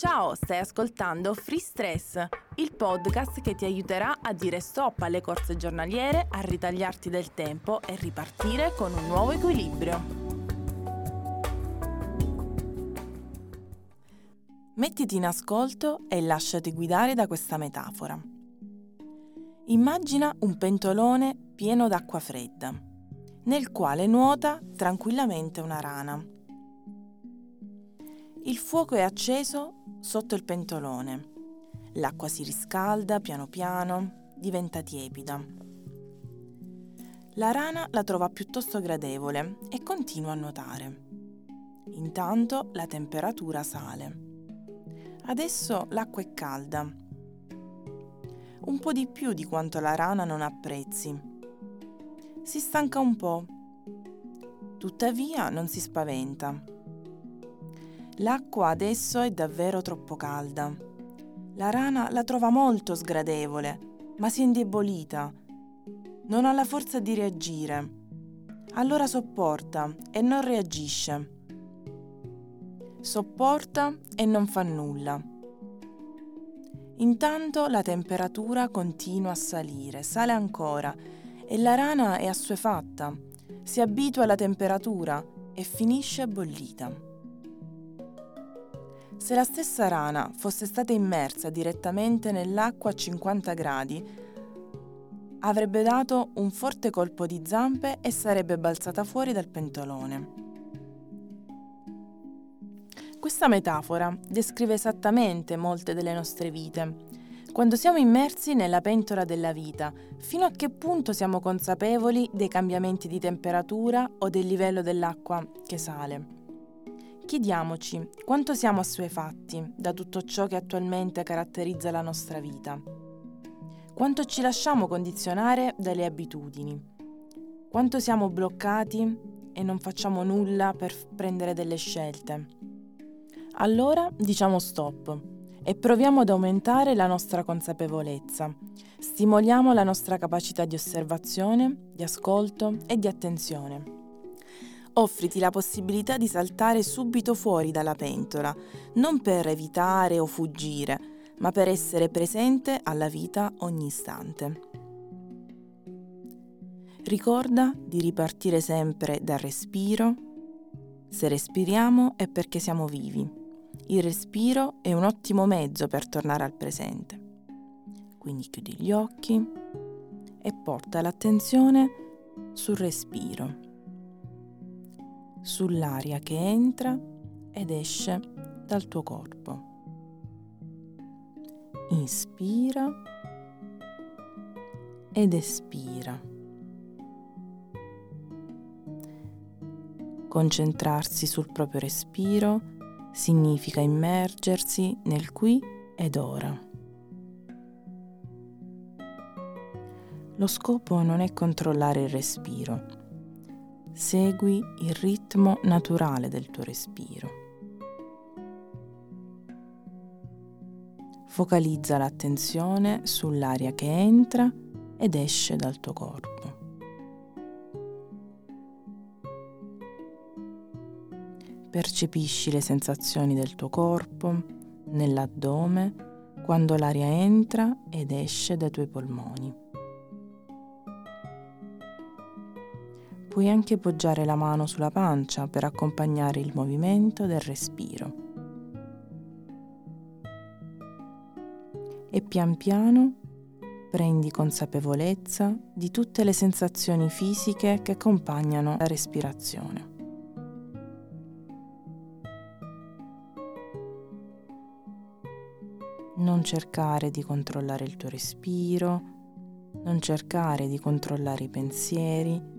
Ciao, stai ascoltando Free Stress, il podcast che ti aiuterà a dire stop alle corse giornaliere, a ritagliarti del tempo e ripartire con un nuovo equilibrio. Mettiti in ascolto e lasciati guidare da questa metafora. Immagina un pentolone pieno d'acqua fredda, nel quale nuota tranquillamente una rana. Il fuoco è acceso sotto il pentolone. L'acqua si riscalda piano piano, diventa tiepida. La rana la trova piuttosto gradevole e continua a nuotare. Intanto la temperatura sale. Adesso l'acqua è calda. Un po' di più di quanto la rana non apprezzi. Si stanca un po'. Tuttavia non si spaventa L'acqua adesso è davvero troppo calda. La rana la trova molto sgradevole, ma si è indebolita. Non ha la forza di reagire. Allora sopporta e non reagisce. Sopporta e non fa nulla. Intanto la temperatura continua a salire, sale ancora e la rana è assuefatta, si abitua alla temperatura e finisce bollita. Se la stessa rana fosse stata immersa direttamente nell'acqua a 50 gradi, avrebbe dato un forte colpo di zampe e sarebbe balzata fuori dal pentolone. Questa metafora descrive esattamente molte delle nostre vite. Quando siamo immersi nella pentola della vita, fino a che punto siamo consapevoli dei cambiamenti di temperatura o del livello dell'acqua che sale? Chiediamoci quanto siamo assuefatti da tutto ciò che attualmente caratterizza la nostra vita. Quanto ci lasciamo condizionare dalle abitudini. Quanto siamo bloccati e non facciamo nulla per prendere delle scelte. Allora diciamo stop e proviamo ad aumentare la nostra consapevolezza. Stimoliamo la nostra capacità di osservazione, di ascolto e di attenzione. Offriti la possibilità di saltare subito fuori dalla pentola, non per evitare o fuggire, ma per essere presente alla vita ogni istante. Ricorda di ripartire sempre dal respiro. Se respiriamo è perché siamo vivi. Il respiro è un ottimo mezzo per tornare al presente. Quindi chiudi gli occhi e porta l'attenzione sul respiro sull'aria che entra ed esce dal tuo corpo. Inspira ed espira. Concentrarsi sul proprio respiro significa immergersi nel qui ed ora. Lo scopo non è controllare il respiro, Segui il ritmo naturale del tuo respiro. Focalizza l'attenzione sull'aria che entra ed esce dal tuo corpo. Percepisci le sensazioni del tuo corpo nell'addome quando l'aria entra ed esce dai tuoi polmoni. Puoi anche poggiare la mano sulla pancia per accompagnare il movimento del respiro. E pian piano prendi consapevolezza di tutte le sensazioni fisiche che accompagnano la respirazione. Non cercare di controllare il tuo respiro, non cercare di controllare i pensieri,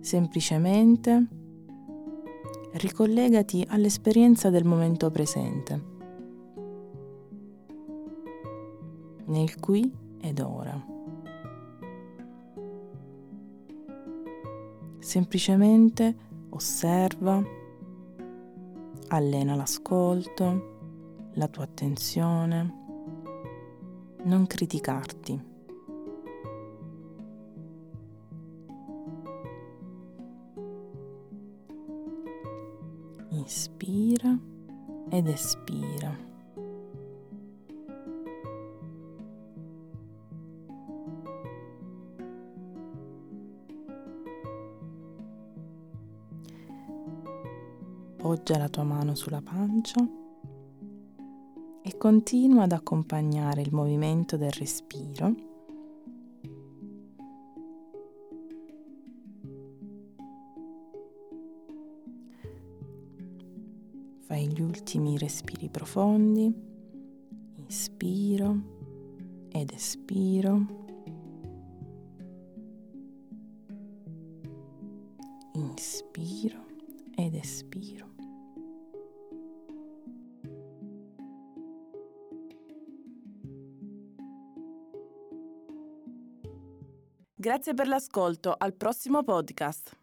Semplicemente ricollegati all'esperienza del momento presente, nel qui ed ora. Semplicemente osserva, allena l'ascolto, la tua attenzione, non criticarti. ed espira. Poggia la tua mano sulla pancia e continua ad accompagnare il movimento del respiro Fai gli ultimi respiri profondi, inspiro ed espiro. Inspiro ed espiro. Grazie per l'ascolto, al prossimo podcast.